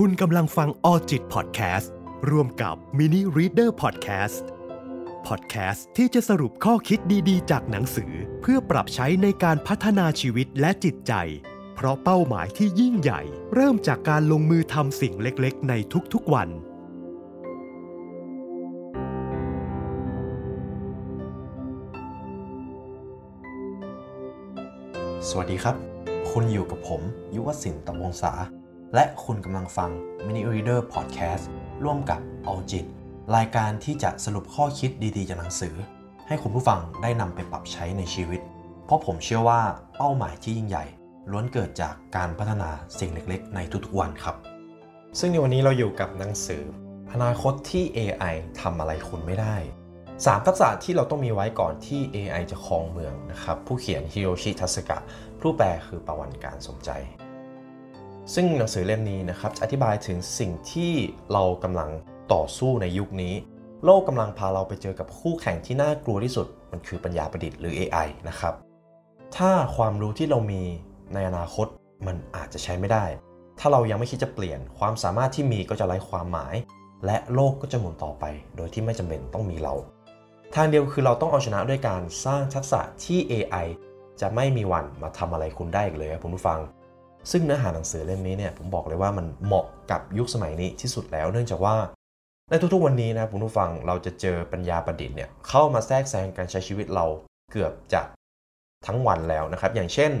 คุณกำลังฟังออจิตพอดแคสต์ร่วมกับ Mini Reader Podcast พอดแคสต์ที่จะสรุปข้อคิดดีๆ จากหนังสือ เพื่อปรับใช้ในการพัฒนาชีวิตและจิตใจ เพราะเป้าหมายที่ยิ่งใหญ่ เริ่มจากการลงมือทำสิ่งเล็กๆ ในทุกๆวัน สวัสดีครับ คุณอยู่กับผม ยุวศิลป์ตะวงศา และคุณกำลังฟัง Mini Reader Podcast ร่วมกับเอาจิตรายการที่จะสรุปข้อคิดดีๆจากหนังสือ ให้คุณผู้ฟังได้นำไปปรับใช้ในชีวิต เพราะผมเชื่อว่าเป้าหมายที่ยิ่งใหญ่ ล้วนเกิดจากการพัฒนาสิ่งเล็กๆ ในทุกๆวันครับ ซึ่งในวันนี้เราอยู่กับหนังสือ อนาคตที่ AI ทำอะไรคุณไม่ได้ 3 ทักษะที่เราต้องมีไว้ก่อนที่ AI จะครองเมืองนะครับผู้เขียนฮิโรชิทัสกะผู้แปลคือประวันการสมใจ ซึ่งหนังสือเล่มนี้นะครับจะอธิบายถึงสิ่งที่เรากำลังต่อสู้ในยุคนี้ โลกกำลังพาเราไปเจอกับคู่แข่งที่น่ากลัวที่สุด มันคือปัญญาประดิษฐ์หรือ AI นะครับ ถ้าความรู้ที่เรามีในอนาคตมันอาจจะใช้ไม่ได้ ถ้าเรายังไม่คิดจะเปลี่ยนความสามารถที่มีก็จะไร้ความหมาย และโลกก็จะหมุนต่อไป โดยที่ไม่จำเป็นต้องมีเรา ทางเดียวคือเราต้องเอาชนะด้วยการสร้างทักษะที่ AI จะไม่มีวันมาทำอะไรคุณได้อีกเลยครับคุณผู้ฟัง ซึ่งเนื้อหาหนังสือเล่มนี้เนี่ยผมบอกเลยว่ามันเหมาะกับยุคสมัยนี้ที่สุดแล้ว เนื่องจากว่าในทุกๆวันนี้นะครับคุณผู้ฟังเราจะเจอปัญญาประดิษฐ์เนี่ยเข้ามาแทรกแซงการใช้ชีวิตเราเกือบจะทั้งวันแล้วนะครับ อย่างเช่น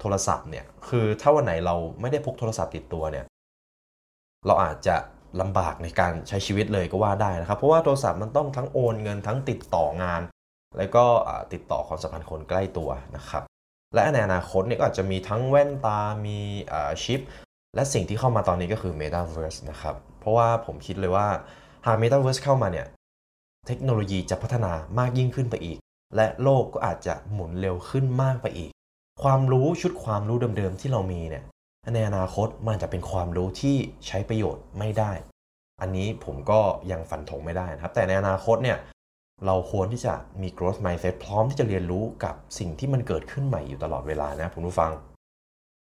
โทรศัพท์เนี่ยคือถ้าวันไหนเราไม่ได้พกโทรศัพท์ติดตัวเนี่ยเราอาจจะลำบากในการใช้ชีวิตเลยก็ว่าได้นะครับ เพราะว่าโทรศัพท์มันต้องทั้งโอนเงินทั้งติดต่องาน แล้วก็ติดต่อความสัมพันธ์คนใกล้ตัวนะครับ และในอนาคตเนี่ยก็อาจจะมีทั้งแว่นตา มีชิป และสิ่งที่เข้ามาตอนนี้ก็คือ Metaverse นะครับ เพราะว่าผมคิดเลยว่าหาก Metaverse เข้ามาเนี่ย เทคโนโลยีจะพัฒนามากยิ่งขึ้นไปอีก และโลกก็อาจจะหมุนเร็วขึ้นมากไปอีก ความรู้ชุดความรู้เดิมๆที่เรามีเนี่ย ในอนาคตมันจะเป็นความรู้ที่ใช้ประโยชน์ไม่ได้ อันนี้ผมก็ยังฟันธงไม่ได้นะครับ แต่ในอนาคตเนี่ย เราควรที่จะมี growth mindset พร้อมที่จะเรียนรู้กับสิ่งที่มันเกิดขึ้นใหม่อยู่ตลอดเวลานะคุณผู้ฟัง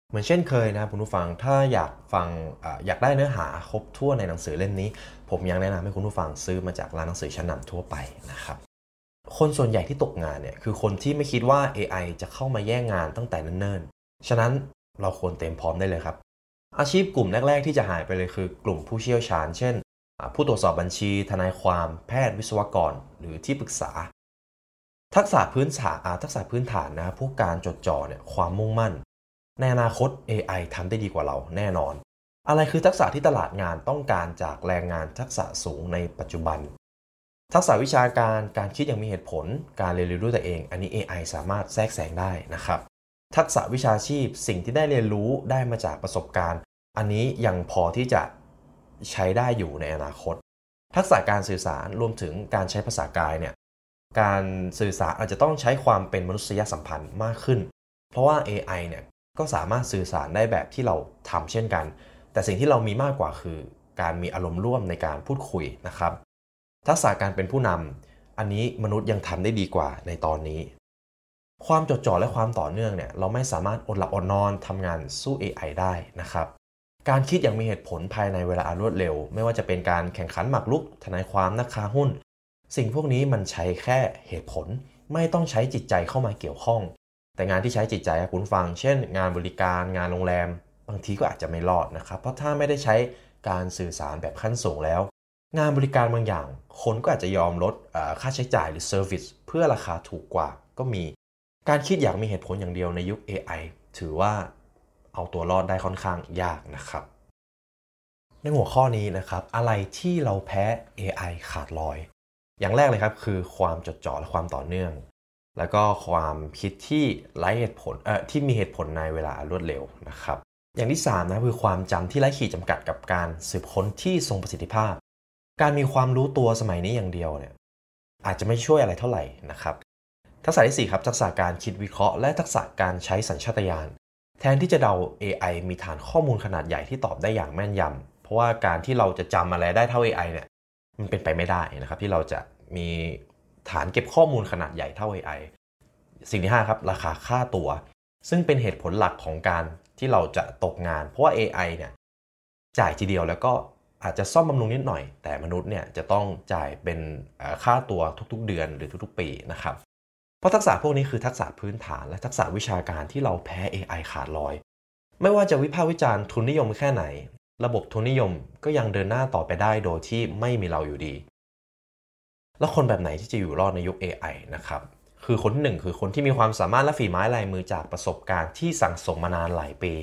เหมือนเช่นเคยนะคุณผู้ฟังถ้าอยากฟังออยากได้เนื้อหาครบทั่วในหนังสือเล่มนี้ ผมยังแนะนำให้คุณผู้ฟังซื้อมาจากร้านหนังสือชั้นนำทั่วไปนะครับคนส่วนใหญ่ที่ตกงานเนี่ยคือคนที่ไม่คิดว่า AI จะเข้ามาแย่งงานตั้งแต่เนิ่นๆ ฉะนั้นเราควรเต็มพร้อมได้เลยครับ อาชีพกลุ่มแรก ๆ ที่จะหายไปเลยคือกลุ่มผู้เชี่ยวชาญ เช่น ผู้ตรวจสอบบัญชี ทนายความแพทย์วิศวกร หรือที่ปรึกษา ทักษะพื้นฐานทักษะพื้นฐานนะพวกการจดจ่อเนี่ยความมุ่งมั่น ในอนาคต AI ทำได้ดีกว่าเราแน่นอน อะไรคือทักษะที่ตลาดงานต้องการจากแรงงานทักษะสูงในปัจจุบัน ทักษะวิชาการการคิดอย่างมีเหตุผล การเรียนรู้ด้วยตัวเอง อันนี้ AI สามารถแทรกแซงได้นะครับ ทักษะวิชาชีพสิ่งที่ได้เรียนรู้ได้มาจากประสบการณ์ อันนี้ยังพอที่จะ ใช้ได้อยู่ในอนาคต ทักษะการสื่อสารรวมถึงการใช้ภาษากายเนี่ยการสื่อสารอาจจะต้องใช้ความเป็นมนุษยสัมพันธ์มากขึ้น เพราะว่า AI เนี่ยก็สามารถสื่อสารได้แบบที่เราทำเช่นกัน แต่สิ่งที่เรามีมากกว่าคือ การมีอารมณ์ร่วมในการพูดคุยนะครับ ทักษะการเป็นผู้นำอันนี้มนุษย์ยังทำได้ดีกว่าในตอนนี้ ความจดจ่อและความต่อเนื่องเนี่ยเราไม่สามารถอดหลับอดนอนทำงานสู้ AI ได้นะครับ การคิดอย่างมีเหตุผลภายในเวลาอันรวดเร็ว ไม่ว่าจะเป็นการแข่งขันหมากรุก ทนายความนักค้าหุ้น สิ่งพวกนี้มันใช้แค่เหตุผล ไม่ต้องใช้จิตใจเข้ามาเกี่ยวข้อง แต่งานที่ใช้จิตใจคุณฟัง เช่น งานบริการ งานโรงแรม บางทีก็อาจจะไม่รอดนะครับ เพราะถ้าไม่ได้ใช้การสื่อสารแบบขั้นสูงแล้ว งานบริการบางอย่าง คนก็อาจจะยอมลดค่าใช้จ่ายหรือ service เพื่อราคาถูกกว่าก็มี การคิดอย่างมีเหตุผลอย่างเดียวในยุค AI ถือว่า เอาตัวรอดได้ค่อนข้างยากนะครับ ในหัวข้อนี้นะครับอะไรที่เราแพ้ AI ขาดลอย อย่างแรกเลยครับคือความจดจ่อและความต่อเนื่อง แล้วก็ความคิดที่ไร้เหตุผลเอ่อที่มีเหตุผลในเวลารวดเร็วนะครับ อย่างที่3นะคือความจำที่ไร้ขีดจำกัดกับการสืบค้นที่ทรงประสิทธิภาพ การมีความรู้ตัวสมัยนี้อย่างเดียวเนี่ยอาจจะไม่ช่วยอะไรเท่าไหร่นะครับทักษะที่4ครับทักษะการคิดวิเคราะห์และทักษะการใช้สัญชาตญาณ แทนที่จะเดา AI มีฐานข้อมูลขนาดใหญ่ที่ตอบได้อย่างแม่นยำ เพราะว่าการที่เราจะจำอะไรได้เท่า AI เนี่ย มันเป็นไปไม่ได้นะครับ ที่เราจะมีฐานเก็บข้อมูลขนาดใหญ่เท่า AI สิ่งที่ 5 ครับ ราคาค่าตัว ซึ่งเป็นเหตุผลหลักของการที่เราจะตกงาน เพราะว่า AI เนี่ยจ่ายทีเดียวแล้วก็อาจจะซ่อมบำรุงนิดหน่อย แต่มนุษย์เนี่ยจะต้องจ่ายเป็นค่าตัวทุกๆเดือนหรือทุกๆ ปีนะครับ เพราะทักษะพวกนี้คือทักษะพื้นฐานและทักษะวิชาการที่เราแพ้ AI ขาดลอย ไม่ว่าจะวิพากษ์วิจารณ์ทุนนิยมแค่ไหน ระบบทุนนิยมก็ยังเดินหน้าต่อไปได้โดยที่ไม่มีเราอยู่ดี แล้วคนแบบไหนที่จะอยู่รอดในยุค AI นะครับคือคนที่หนึ่งคือคนที่มีความสามารถและฝีไม้ลายมือจากประสบการณ์ที่สั่งสมมานานหลายปี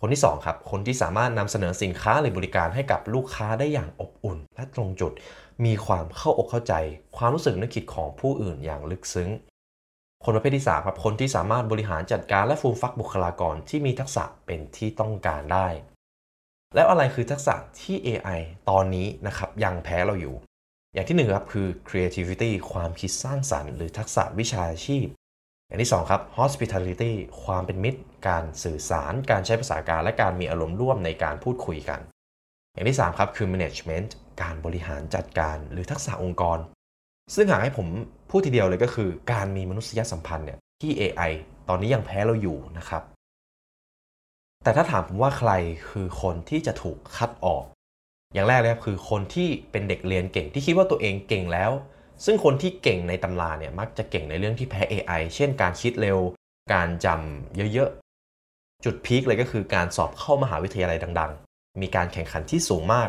คนที่2ครับคนที่สามารถนำเสนอสินค้าหรือบริการให้กับลูกค้าได้อย่างอบอุ่น และตรงจุด มีความเข้าอกเข้าใจ ความรู้สึกนึกคิดของผู้อื่นอย่างลึกซึ้ง คนประเภทที่3ครับคนที่สามารถบริหารจัดการและฟูมฟักบุคลากรที่มีทักษะเป็นที่ต้องการได้ แล้วอะไรคือทักษะที่ AI ตอนนี้นะครับยังแพ้เราอยู่ อย่างที่หนึ่งครับคือ creativity ความคิดสร้างสรรค์หรือทักษะวิชาชีพ อย่างที่2ครับ hospitality ความเป็นมิตร การสื่อสาร การใช้ภาษาการและการมีอารมณ์ร่วมในการพูดคุยกัน อย่างที่ 3 ครับคือ management การบริหารจัดการหรือทักษะองค์กร ซึ่งหากให้ผมพูดทีเดียวเลยก็คือ การมีมนุษยสัมพันธ์เนี่ยที่ AI ตอนนี้ยังแพ้เราอยู่นะครับ แต่ถ้าถามผมว่าใครคือคนที่จะถูกคัดออก อย่างแรกเลยคือคนที่เป็นเด็กเรียนเก่งที่คิดว่าตัวเองเก่งแล้ว ซึ่งคนที่เก่งในตำราเนี่ยมักจะเก่งในเรื่องที่แพ้ AI เช่น การคิดเร็ว การจำเยอะๆ จุดพีคเลยก็คือการสอบเข้ามหาวิทยาลัยดังๆ มีการแข่งขันที่สูงมาก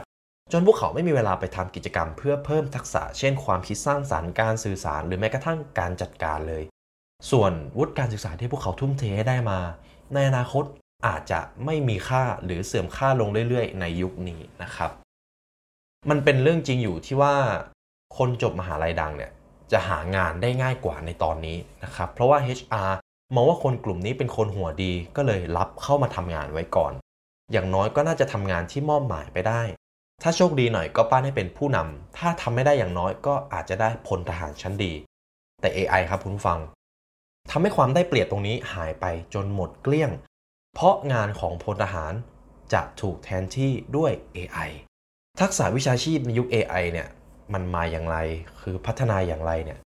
จนพวกเขาไม่มีเวลาไปทำกิจกรรมเพื่อเพิ่มทักษะ เช่น ความคิดสร้างสารรค์การสื่อสาร หรือแม้กระทั่งการจัดการเลย ส่วนวุฒิการศึกษาที่พวกเขาทุ่มเทให้ได้มา ในอนาคตอาจจะไม่มีค่าหรือเสื่อมค่าลงเรื่อยๆ ในยุคนี้นะครับ มันเป็นเรื่องจริงอยู่ที่ว่าคนจบมหาลัยดังเนี่ยจะหางานได้ง่ายกว่าในตอนนี้นะครับ เพราะว่า HR มองว่าคนกลุ่มนี้เป็นคนหัวดีก็เลยรับเข้ามาทำงานไว้ก่อน อย่างน้อยก็น่าจะทำงานที่มอบหมายไปได้ ถ้าโชคดีหน่อยก็ป้านให้เป็นผู้นำถ้าทำไม่ได้อย่างน้อยก็อาจจะได้พลทหารชั้นดี แต่ AI ครับคุณฟังทำให้ความได้เปรียบตรงนี้หายไปจนหมดเกลี้ยง เพราะงานของพลทหารจะถูกแทนที่ด้วย AI ทักษะวิชาชีพในยุค AI เนี่ยมันมาอย่างไร คือพัฒนาอย่างไรเนี่ย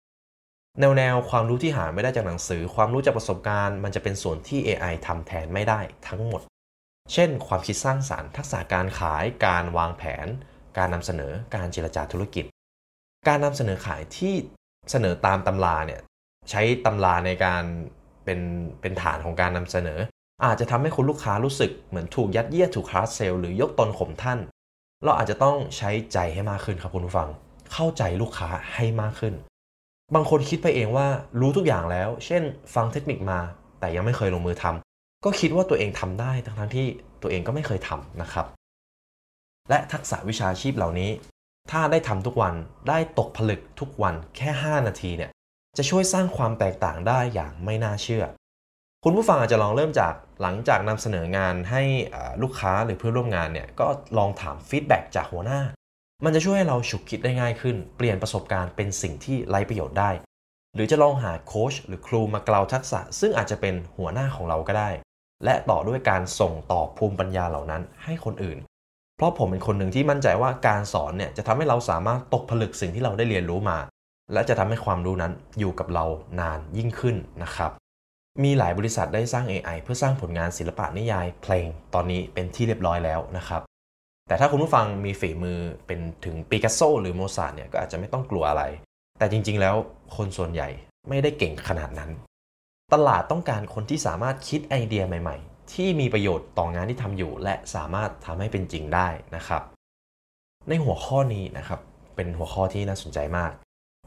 แนวแนวความรู้ที่หาไม่ได้จากหนังสือ ความรู้จากประสบการณ์ มันจะเป็นส่วนที่ AI ทำแทนไม่ได้ทั้งหมด เช่น ความคิดสร้างสารรค์ ทักษะการขาย การวางแผน การนำเสนอ การเจรจาธุรกิจ การนำเสนอขายที่เสนอตามตำราเนี่ยใช้ตำราในการเป็นเป็นฐานของการนำเสนอ อาจจะทำให้คุณลูกค้ารู้สึกเหมือนถูกยัดเยียดถูกคลาสเซลหรือยกตนข่มท่าน เราอาจจะต้องใช้ใจให้มากขึ้นครับคุณผู้ฟัง เข้าใจลูกค้าให้มากขึ้น บางคนคิดไปเองว่ารู้ทุกอย่างแล้ว เช่น ฟังเทคนิคมา แต่ยังไม่เคยลงมือทำ ก็คิดว่าตัวเองทำได้ทั้งที่ตัวเองก็ไม่เคยทำนะครับ และทักษะวิชาชีพเหล่านี้ ถ้าได้ทำทุกวันได้ตกผลึกทุกวันแค่ 5 นาทีเนี่ยจะช่วยสร้างความแตกต่างได้อย่างไม่น่าเชื่อ คุณผู้ฟังอาจจะลองเริ่มจากหลังจากนำเสนองานให้ลูกค้าหรือเพื่อนร่วมงานเนี่ยก็ลองถามฟีดแบ็จากหัวหน้า มันจะช่วยให้เราฉุกคิดได้ง่ายขึ้น เปลี่ยนประสบการณ์เป็นสิ่งที่ไร้ประโยชน์ได้ หรือจะลองหาโค้ชหรือครูมากล่าวทักษะ ซึ่งอาจจะเป็นหัวหน้าของเราก็ได้ และต่อด้วยการส่งต่อภูมิปัญญาเหล่านั้นให้คนอื่น เพราะผมเป็นคนหนึ่งที่มั่นใจว่าการสอนเนี่ยจะทำให้เราสามารถตกผลึกสิ่งที่เราได้เรียนรู้มา และจะทำให้ความรู้นั้นอยู่กับเรานานยิ่งขึ้นนะครับ มีหลายบริษัทได้สร้าง AI เพื่อสร้างผลงานศิลปะนิยายเพลง ตอนนี้เป็นที่เรียบร้อยแล้วนะครับแต่ถ้าคุณผู้ฟังมีฝีมือเป็นถึงปิกัสโซหรือโมซาร์ทเนี่ยก็อาจจะไม่ต้องกลัวอะไร แต่จริงๆแล้วคนส่วนใหญ่ไม่ได้เก่งขนาดนั้น ตลาดต้องการคนที่สามารถคิดไอเดียใหม่ ๆ ที่มีประโยชน์ต่องานที่ทำอยู่ และสามารถทำให้เป็นจริงได้นะครับ ในหัวข้อนี้นะครับเป็นหัวข้อที่น่าสนใจมาก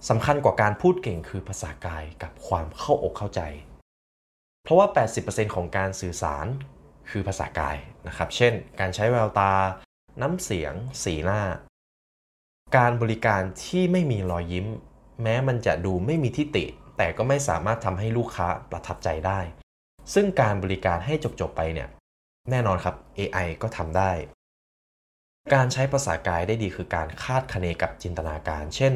สำคัญกว่าการพูดเก่งคือภาษากายกับความเข้าอกเข้าใจ เพราะว่า 80%ของการสื่อสารคือภาษากายนะครับ เช่น การใช้แววตา น้ำเสียง สีหน้า การบริการที่ไม่มีรอยยิ้ม แม้มันจะดูไม่มีทิฏฐิ แต่ก็ไม่สามารถทำให้ลูกค้าประทับใจได้ ซึ่งการบริการให้จบๆไปเนี่ยแน่นอนครับ AI ก็ทำได้ การใช้ภาษากายได้ดีคือการคาดคะเนกับจินตนาการ เช่น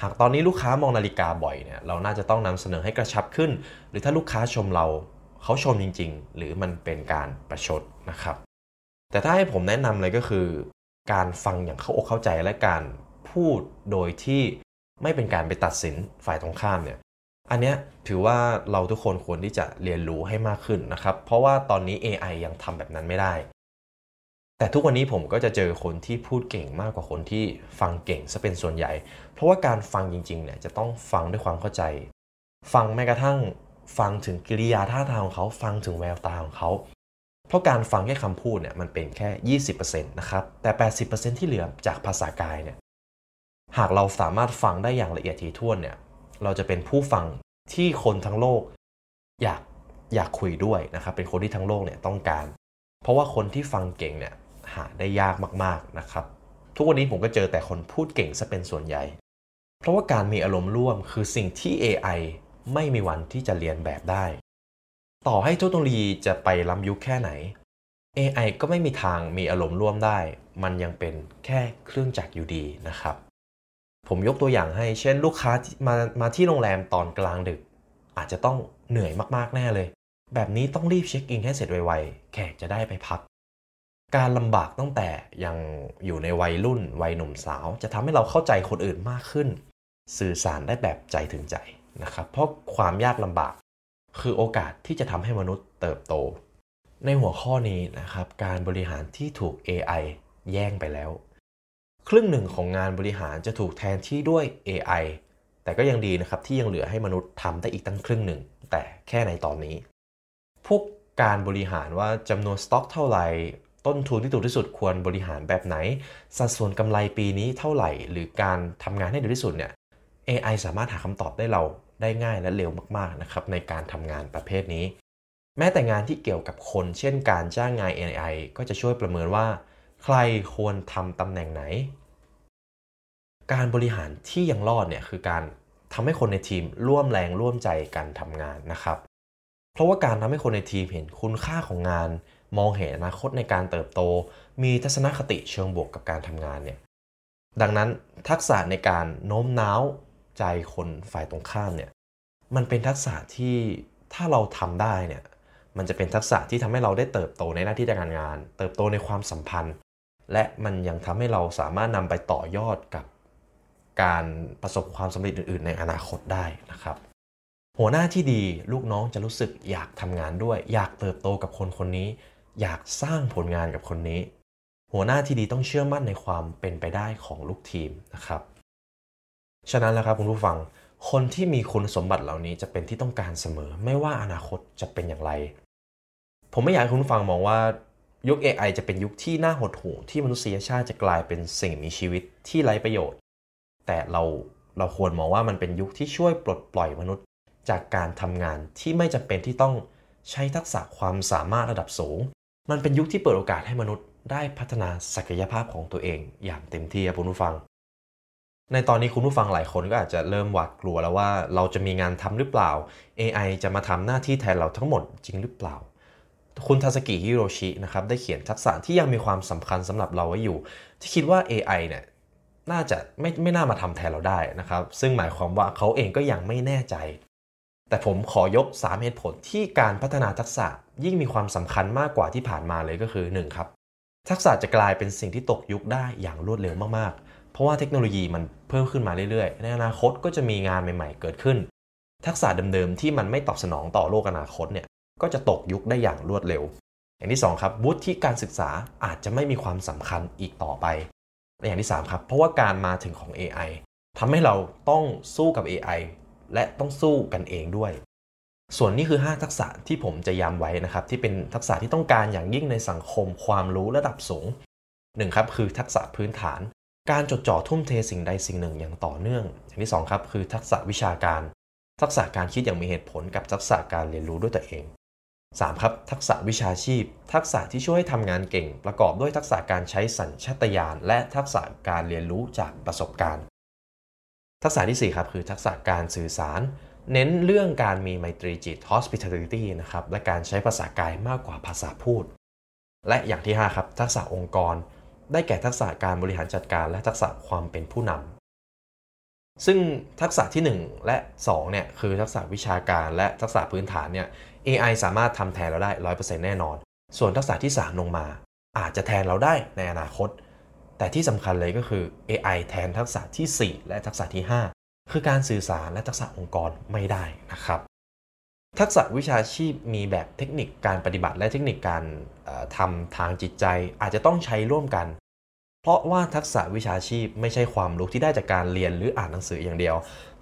หากตอนนี้ลูกค้ามองนาฬิกาบ่อยเนี่ยเราน่าจะต้องนำเสนอให้กระชับขึ้น หรือถ้าลูกค้าชมเราเขาชมจริง ๆ หรือมันเป็นการประชดนะครับ แต่ถ้าให้ผมแนะนำเลยก็คือ การฟังอย่างเข้าอกเข้าใจและการพูดโดยที่ไม่เป็นการไปตัดสินฝ่ายตรงข้ามเนี่ย อันนี้ถือว่าเราทุกคนควรที่จะเรียนรู้ให้มากขึ้นนะครับ เพราะว่าตอนนี้ AI ยังทำแบบนั้นไม่ได้ แต่ทุกวันนี้ผมก็จะเจอคนที่พูดเก่งมากกว่าคนที่ฟังเก่งซะเป็นส่วนใหญ่ เพราะว่าการฟังจริงๆเนี่ยจะต้องฟังด้วยความเข้าใจ ฟังแม้กระทั่งฟังถึงกิริยาท่าทางของเขา ฟังถึงแววตาของเขา เพราะการฟังแค่คำพูดเนี่ยมันเป็นแค่ 20%นะครับ แต่ 80%ที่เหลือจากภาษากายเนี่ย หากเราสามารถฟังได้อย่างละเอียดถี่ถ้วนเนี่ย เราจะเป็นผู้ฟังที่คนทั้งโลกอยากอยากคุยด้วยนะครับ เป็นคนที่ทั้งโลกเนี่ยต้องการ เพราะว่าคนที่ฟังเก่งเนี่ยหาได้ยากมากๆนะครับ ทุกวันนี้ผมก็เจอแต่คนพูดเก่งซะเป็นส่วนใหญ่ เพราะว่าการมีอารมณ์ร่วมคือสิ่งที่ AI ไม่มีวันที่จะเรียนแบบได้ ต่อให้เทคโนโลยีจะไปล้ำยุคแค่ไหน AI ก็ไม่มีทางมีอารมณ์ร่วมได้ มันยังเป็นแค่เครื่องจักรอยู่ดีนะครับ ผมยกตัวอย่างให้ เช่นลูกค้ามามาที่โรงแรมตอนกลางดึก อาจจะต้องเหนื่อยมากๆแน่เลย แบบนี้ต้องรีบเช็คอินให้เสร็จไวๆ แขกจะได้ไปพัก การลำบากตั้งแต่ยังอยู่ในวัยรุ่นวัยหนุ่มสาว จะทำให้เราเข้าใจคนอื่นมากขึ้น สื่อสารได้แบบใจถึงใจนะครับ เพราะความยากลำบาก คือโอกาสที่จะทำให้มนุษย์เติบโต ในหัวข้อนี้นะครับ การบริหารที่ถูก AI แย่งไปแล้ว ครึ่งหนึ่งของงานบริหารจะถูกแทนที่ด้วย AI แต่ก็ยังดีนะครับที่ยังเหลือให้มนุษย์ทำได้อีกตั้งครึ่งหนึ่ง แต่แค่ในตอนนี้ พวกการบริหารว่าจำนวนสต็อกเท่าไหร่ ต้นทุนที่ถูกที่สุดควรบริหารแบบไหน สัดส่วนกำไรปีนี้เท่าไหร่ หรือการทำงานให้ดีที่สุดเนี่ย AI สามารถหาคำตอบได้เราได้ง่ายและเร็วมากๆนะครับในการทำงานประเภทนี้ แม้แต่งานที่เกี่ยวกับคน เช่นการจ้างงาน AI ก็จะช่วยประเมินว่า ใครควรทำตำแหน่งไหน การบริหารที่ยังรอดเนี่ยคือการทำให้คนในทีมร่วมแรงร่วมใจกันทำงานนะครับ เพราะว่าการทำให้คนในทีมเห็นคุณค่าของงาน มองเห็นอนาคตในการเติบโต มีทัศนคติเชิงบวกกับการทำงานเนี่ยดังนั้นทักษะในการโน้มน้าวใจคนฝ่ายตรงข้ามเนี่ยมันเป็นทักษะที่ถ้าเราทำได้เนี่ยมันจะเป็นทักษะที่ทำให้เราได้เติบโตในหน้าที่การงาน เติบโตในความสัมพันธ์ และมันยังทำให้เราสามารถนำไปต่อยอดกับ การประสบความสำเร็จอื่น ๆ ในอนาคตได้นะครับ หัวหน้าที่ดีลูกน้องจะรู้สึกอยากทำงานด้วย อยากเติบโตกับคนคนนี้ อยากสร้างผลงานกับคนนี้ หัวหน้าที่ดีต้องเชื่อมั่นในความเป็นไปได้ของลูกทีมนะครับ ฉะนั้นแล้วครับคุณผู้ฟัง คนที่มีคุณสมบัติเหล่านี้จะเป็นที่ต้องการเสมอ ไม่ว่าอนาคตจะเป็นอย่างไร ผมไม่อยากให้คุณผู้ฟังมองว่ายุค AI จะเป็นยุคที่น่าหดหู่ที่มนุษยชาติจะกลายเป็นสิ่งมีชีวิตที่ไร้ประโยชน์ แต่เราเราควรมองว่ามันเป็นยุคที่ช่วยปลดปล่อยมนุษย์ จากการทำงานที่ไม่จำเป็นที่ต้องใช้ทักษะความสามารถระดับสูง มันเป็นยุคที่เปิดโอกาสให้มนุษย์ ได้พัฒนาศักยภาพของตัวเอง อย่างเต็มที่ครับคุณผู้ฟัง ในตอนนี้คุณผู้ฟังหลายคนก็อาจจะเริ่มหวาดกลัวแล้วว่าเราจะมีงานทำหรือเปล่า AI จะมาทำหน้าที่แทนเราทั้งหมดจริงหรือเปล่า คุณทาสกิฮิโรชินะครับได้เขียนทักษะที่ยังมีความสำคัญสำหรับเราไว้อยู่ ที่คิดว่า AI เนี่ย น่าจะไม่ไม่น่ามาทำแทนเราได้นะครับ ซึ่งหมายความว่าเขาเองก็ยังไม่แน่ใจ แต่ผมขอยก 3 เหตุผลที่การพัฒนาทักษะยิ่งมีความสำคัญมากกว่าที่ผ่านมาเลยก็คือ 1 ครับ ทักษะจะกลายเป็นสิ่งที่ตกยุคได้อย่างรวดเร็วมากๆ เพราะว่าเทคโนโลยีมันเพิ่มขึ้นมาเรื่อยๆ ในอนาคตก็จะมีงานใหม่ ๆ เกิดขึ้น ทักษะเดิมๆที่มันไม่ตอบสนองต่อโลกอนาคตเนี่ยก็จะตกยุคได้อย่างรวดเร็ว อย่างที่ 2 ครับวุฒิการศึกษาอาจจะไม่มีความสำคัญอีกต่อไป อย่างที่ 3 ครับ เพราะว่าการมาถึงของ AI ทำให้เราต้องสู้กับ AI และต้องสู้กันเองด้วย ส่วนนี้คือ 5 ทักษะที่ผมจะย้ำไว้นะครับ ที่เป็นทักษะที่ต้องการอย่างยิ่งในสังคมความรู้ระดับสูง 1. ครับคือทักษะพื้นฐาน การจดจ่อทุ่มเทสิ่งใดสิ่งหนึ่งอย่างต่อเนื่อง อย่างที่2ครับคือทักษะวิชาการ ทักษะการคิดอย่างมีเหตุผลกับทักษะการเรียนรู้ด้วยตัวเอง 3. ครับทักษะวิชาชีพ ทักษะที่ช่วยให้ทำงานเก่ง ประกอบด้วยทักษะการใช้สัญชาตญาณและทักษะการเรียนรู้จากประสบการณ์ ทักษะที่ 4 ครับ คือทักษะการสื่อสาร เน้นเรื่องการมีไมตรีจิต hospitality นะครับและการใช้ภาษากายมากกว่าภาษาพูด และอย่างที่ 5 ครับ ทักษะองค์กร ได้แก่ทักษะการบริหารจัดการ และทักษะความเป็นผู้นำซึ่งทักษะที่ 1 และ 2เนี่ยคือทักษะวิชาการและทักษะพื้นฐานเนี่ย AI สามารถทำแทนเราได้ 100%แน่นอน ส่วนทักษะที่ 3 ลงมา อาจจะแทนเราได้ในอนาคต แต่ที่สำคัญเลยก็คือ AI แทนทักษะที่ 4 และทักษะที่ 5 คือการสื่อสารและทักษะองค์กรไม่ได้นะครับ ทักษะวิชาชีพมีแบบเทคนิคการปฏิบัติและเทคนิคการทำทางจิตใจ อาจจะต้องใช้ร่วมกัน เพราะว่าทักษะวิชาชีพไม่ใช่ความรู้ที่ได้จากการเรียนหรืออ่านหนังสืออย่างเดียว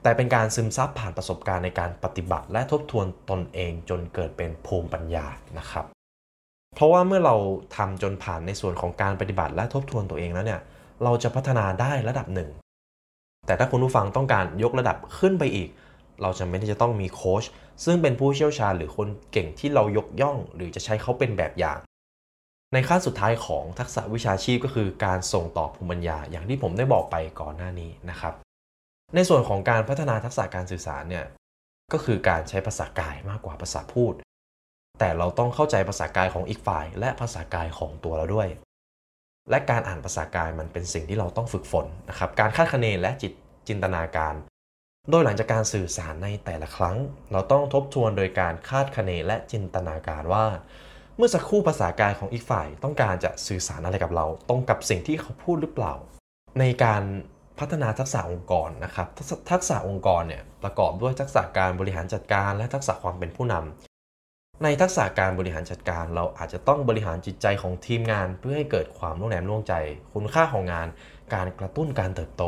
แต่เป็นการซึมซับผ่านประสบการณ์ในการปฏิบัติ และทบทวนตนเองจนเกิดเป็นภูมิปัญญานะครับ เพราะว่าเมื่อเราทำจนผ่านในส่วนของการปฏิบัติและทบทวนตัวเองแล้วเนี่ย เราจะพัฒนาได้ระดับหนึ่ง แต่ถ้าคุณผู้ฟังต้องการยกระดับขึ้นไปอีก เราจะไม่ได้จะต้องมีโค้ชซึ่งเป็นผู้เชี่ยวชาญหรือคนเก่งที่เรายกย่อง หรือจะใช้เขาเป็นแบบอย่าง ในขั้นสุดท้ายของทักษะวิชาชีพก็คือการส่งต่อภูมิปัญญาอย่างที่ผมได้บอกไปก่อนหน้านี้นะครับ ในส่วนของการพัฒนาทักษะการสื่อสารเนี่ยก็คือการใช้ภาษากายมากกว่าภาษาพูด แต่เราต้องเข้าใจภาษากายของอีกฝ่าย และภาษากายของตัวเราด้วย และการอ่านภาษากายมันเป็นสิ่งที่เราต้องฝึกฝนนะครับ การคาดคะเนและจิตจินตนาการ โดยหลังจากการสื่อสารในแต่ละครั้ง เราต้องทบทวนโดยการคาดคะเนและจินตนาการว่า เมื่อสักครู่ภาษากายของอีกฝ่าย ต้องการจะสื่อสารอะไรกับเรา ตรงกับสิ่งที่เขาพูดหรือเปล่า ในการ พัฒนาทักษะองค์กรนะครับทักษะองค์กรเนี่ยประกอบด้วยทักษะการบริหารจัดการ และทักษะความเป็นผู้นำในทักษะการบริหารจัดการ เราอาจจะต้องบริหารจิตใจของทีมงาน เพื่อให้เกิดความร่วมแรงร่วมใจ คุณค่าของงาน การกระตุ้นการเติบโต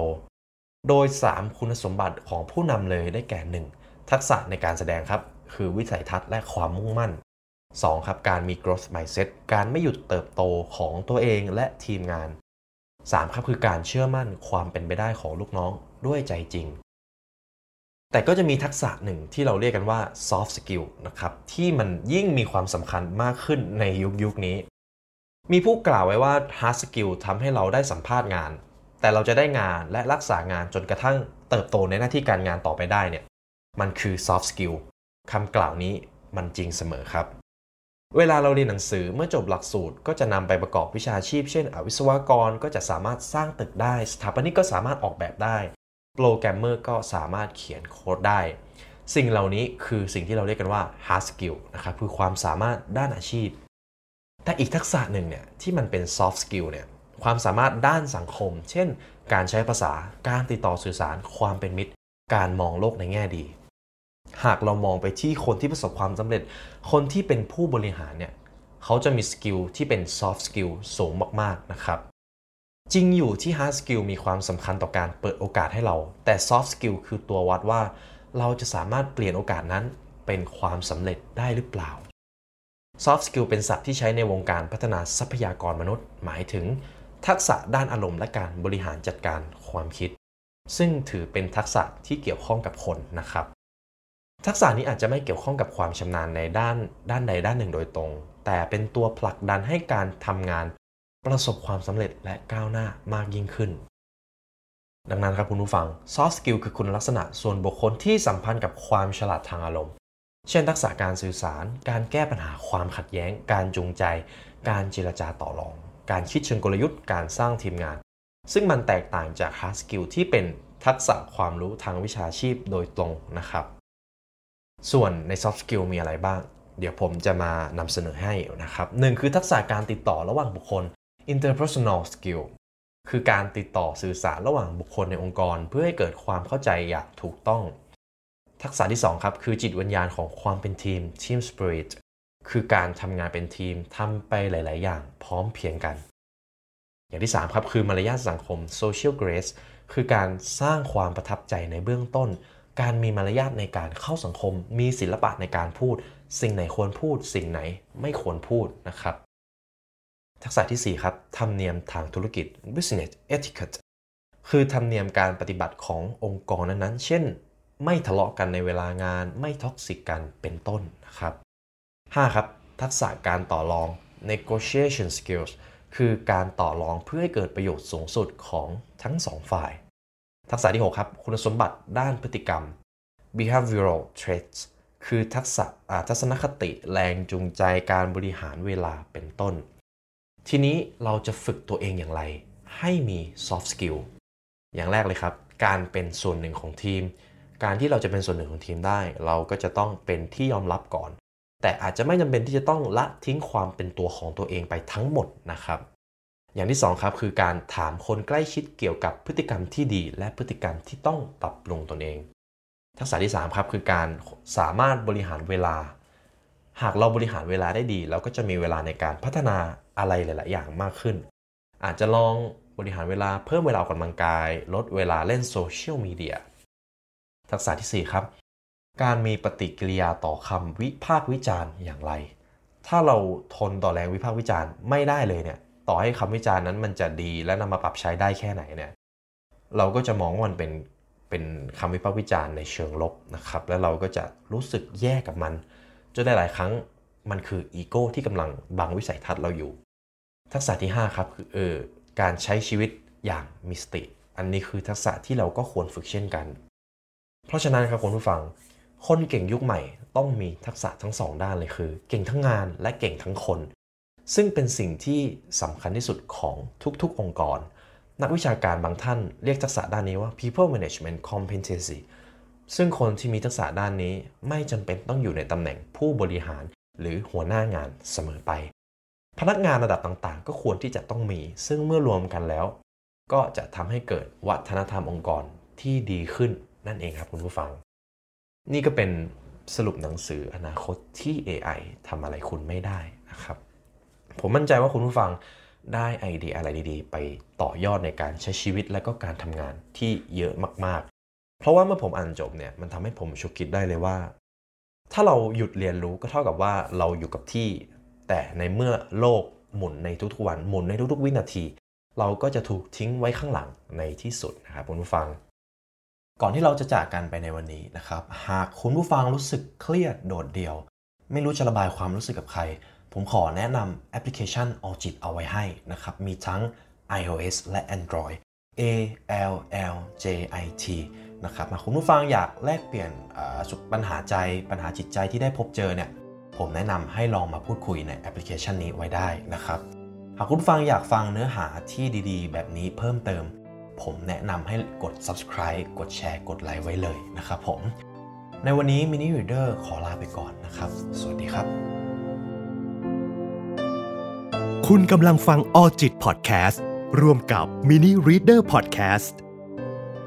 โดย 3 คุณสมบัติของผู้นำเลยได้แก่ 1. ทักษะในการแสดงครับ คือวิสัยทัศน์และความมุ่งมั่น 2. ครับการมี growth mindset การไม่หยุดเติบโตของตัวเองและทีมงาน 3. ครับคือการเชื่อมั่นความเป็นไปได้ของลูกน้องด้วยใจจริง แต่ก็จะมีทักษะหนึ่งที่เราเรียกกันว่า soft skill นะครับที่มันยิ่งมีความสำคัญมากขึ้นในยุคยุคนี้ มีผู้กล่าวไว้ว่า hard skill ทำให้เราได้สัมภาษณ์งาน แต่เราจะได้งานและรักษางานจนกระทั่งเติบโตในหน้าที่การงานต่อไปได้เนี่ยมันคือ soft skill คำกล่าวนี้มันจริงเสมอครับ เวลาเราเรียนหนังสือเมื่อจบหลักสูตร ก็จะนำไปประกอบวิชาชีพ เช่นอวิศวกรก็จะสามารถสร้างตึกได้ สถาปนิกก็สามารถออกแบบได้ โปรแกรมเมอร์ก็สามารถเขียนโค้ดได้ สิ่งเหล่านี้คือสิ่งที่เราเรียกกันว่า hard skill นะครับคือความสามารถด้านอาชีพ แต่อีกทักษะหนึ่งเนี่ยที่มันเป็น soft skill เนี่ยความสามารถด้านสังคม เช่น การใช้ภาษาการติดต่อสื่อสาร ความเป็นมิตร การมองโลกในแง่ดี หากเรามองไปที่คนที่ประสบความสำเร็จ คนที่เป็นผู้บริหารเนี่ยเขาจะมีสกิลที่เป็น soft skill สูงมากๆนะครับ จริงอยู่ที่ hard skill มีความสำคัญต่อการเปิดโอกาสให้เรา แต่ soft skill คือตัววัดว่า เราจะสามารถเปลี่ยนโอกาสนั้นเป็นความสำเร็จได้หรือเปล่า soft skill เป็นศัพท์ที่ใช้ในวงการพัฒนาทรัพยากรมนุษย์ หมายถึง ทักษะด้านอารมณ์และการบริหารจัดการความคิด ซึ่งถือเป็นทักษะที่เกี่ยวข้องกับคนนะครับ ทักษะนี้อาจจะไม่เกี่ยวข้องกับความชำนาญในด้านด้านใดด้านหนึ่งโดยตรง แต่เป็นตัวผลักดันให้การทำงานประสบความสำเร็จและก้าวหน้ามากยิ่งขึ้น ดังนั้นครับคุณผู้ฟัง soft skill คือคุณลักษณะส่วนบุคคลที่สัมพันธ์กับความฉลาดทางอารมณ์ เช่น ทักษะการสื่อสาร การแก้ปัญหาความขัดแย้ง การจูงใจ การเจรจาต่อรอง การคิดเชิงกลยุทธ์ การสร้างทีมงาน ซึ่งมันแตกต่างจาก hard skill ที่เป็นทักษะความรู้ทางวิชาชีพโดยตรงนะครับ ส่วนใน soft skill มีอะไรบ้าง เดี๋ยวผมจะมานำเสนอให้นะครับหนึ่งคือทักษะการติดต่อระหว่างบุคคล interpersonal skill คือการติดต่อสื่อสารระหว่างบุคคลในองค์กร เพื่อให้เกิดความเข้าใจอย่างถูกต้อง ทักษะที่ 2 ครับ คือจิตวิญญาณของความเป็นทีม team spirit คือการทำงานเป็นทีมทำไปหลาย ๆ อย่างพร้อมเพียงกัน อย่างที่ 3 ครับ คือมารยาทสังคม social grace คือการสร้างความประทับใจในเบื้องต้น การมีมารยาทในการเข้าสังคม มีศิลปะในการพูด สิ่งไหนควรพูด สิ่งไหนไม่ควรพูดนะครับ ทักษะที่ 4 ครับธรรมเนียมทางธุรกิจ business etiquette คือธรรมเนียมการปฏิบัติขององค์กรนั้นๆ เช่น ไม่ทะเลาะกันในเวลางาน ไม่ท็อกซิกกันเป็นต้นนะครับ 5. ครับ ทักษะการต่อรอง negotiation skills คือการต่อรองเพื่อให้เกิดประโยชน์สูงสุดของทั้งสองฝ่าย ทักษะที่ 6 ครับ คุณสมบัติด้านพฤติกรรม behavioral traits คือทักษะทัศนคติแรงจูงใจการบริหารเวลาเป็นต้น ทีนี้เราจะฝึกตัวเองอย่างไร ให้มี soft skill อย่างแรกเลยครับ การเป็นส่วนหนึ่งของทีม การที่เราจะเป็นส่วนหนึ่งของทีมได้ เราก็จะต้องเป็นที่ยอมรับก่อน แต่อาจจะไม่จำเป็นที่จะต้องละทิ้งความเป็นตัวของตัวเองไปทั้งหมดนะครับ อย่างที่ 2 ครับ คือการถามคนใกล้ชิดเกี่ยวกับพฤติกรรมที่ดี และพฤติกรรมที่ต้องปรับปรุงตนเอง ทักษะที่ 3 ครับ คือการสามารถบริหารเวลา หากเราบริหารเวลาได้ดี เราก็จะมีเวลาในการพัฒนาอะไรหลาย ๆ อย่างมากขึ้น อาจจะลองบริหารเวลาเพิ่มเวลาออกกำลังกาย ลดเวลาเล่นโซเชียลมีเดียทักษะที่ 4 ครับ การมีปฏิกิริยาต่อคำวิพากษ์วิจารณ์อย่างไร ถ้าเราทนต่อแรงวิพากษ์วิจารณ์ไม่ได้เลยเนี่ย ต่อให้คำวิจารณ์นั้นมันจะดีและนำมาปรับใช้ได้แค่ไหนเนี่ยเราก็จะมองว่ามันเป็นเป็นคำวิพากษ์วิจารณ์ในเชิงลบนะครับ แล้วเราก็จะรู้สึกแย่กับมัน จนหลาย ๆ ครั้งมันคืออีโก้ที่กำลังบังวิสัยทัศน์เราอยู่ ทักษะที่ 5 ครับคือเออการใช้ชีวิตอย่างมีสติ อันนี้คือทักษะที่เราก็ควรฝึกเช่นกัน เพราะฉะนั้นครับคุณผู้ฟัง คนเก่งยุคใหม่ต้องมีทักษะทั้งสองด้านเลยคือ เก่งทั้งงานและเก่งทั้งคน ซึ่งเป็นสิ่งที่สำคัญที่สุดของทุกๆ องค์กร นักวิชาการบางท่านเรียกทักษะด้านนี้ว่า people management competency ซึ่งคนที่มีทักษะด้านนี้ไม่จำเป็นต้องอยู่ในตำแหน่งผู้บริหารหรือหัวหน้างานเสมอไป พนักงานระดับต่างๆ ก็ควรที่จะต้องมี ซึ่งเมื่อรวมกันแล้ว ก็จะทำให้เกิดวัฒนธรรมองค์กรที่ดีขึ้นนั่นเองครับคุณผู้ฟัง นี่ก็เป็นสรุปหนังสืออนาคตที่ AI ทำอะไรคุณไม่ได้นะครับ ผมมั่นใจว่าคุณผู้ฟังได้ไอเดียอะไรดีๆ ไปต่อยอดในการใช้ชีวิตและก็การทำงานที่เยอะมากๆ เพราะว่าเมื่อผมอ่านจบเนี่ยมันทำให้ผมชุกคิดได้เลยว่า ถ้าเราหยุดเรียนรู้ก็เท่ากับว่าเราอยู่กับที่ แต่ในเมื่อโลกหมุนในทุกๆวันหมุนในทุกๆ วินาที เราก็จะถูกทิ้งไว้ข้างหลังในที่สุดนะครับคุณผู้ฟัง ก่อนที่เราจะจากกันไปในวันนี้นะครับ หากคุณผู้ฟังรู้สึกเครียดโดดเดี่ยว ไม่รู้จะระบายความรู้สึกกับใคร ผมขอแนะนำแอปพลิเคชัน All จิตเอาไว้ให้นะครับ มีทั้ง iOS และ Android A L L J I T นะครับหากคุณผู้ฟังอยากแลกเปลี่ยนสุขปัญหาใจปัญหาจิตใจที่ได้พบเจอเนี่ยผมแนะนำให้ลองมาพูดคุยในแอปพลิเคชันนี้ไว้ได้นะครับ หากคุณฟังอยากฟังเนื้อหาที่ดีๆ แบบนี้เพิ่มเติม ผมแนะนำให้กด subscribe กดแชร์ กดไลค์ไว้เลยนะครับผม ในวันนี้ Mini Reader ขอลาไปก่อนนะครับ สวัสดีครับ คุณกำลังฟังออจิตพอดแคสต์ร่วมกับ Mini Reader Podcast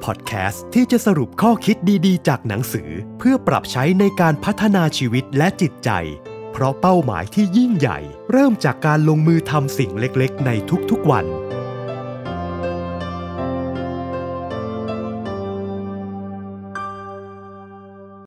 พอดแคสต์ที่จะสรุปข้อคิดดีๆ จากหนังสือเพื่อปรับใช้ในการพัฒนาชีวิตและจิตใจ เพราะเป้าหมายที่ยิ่งใหญ่ เริ่มจากการลงมือทำสิ่งเล็กๆ ในทุกๆวัน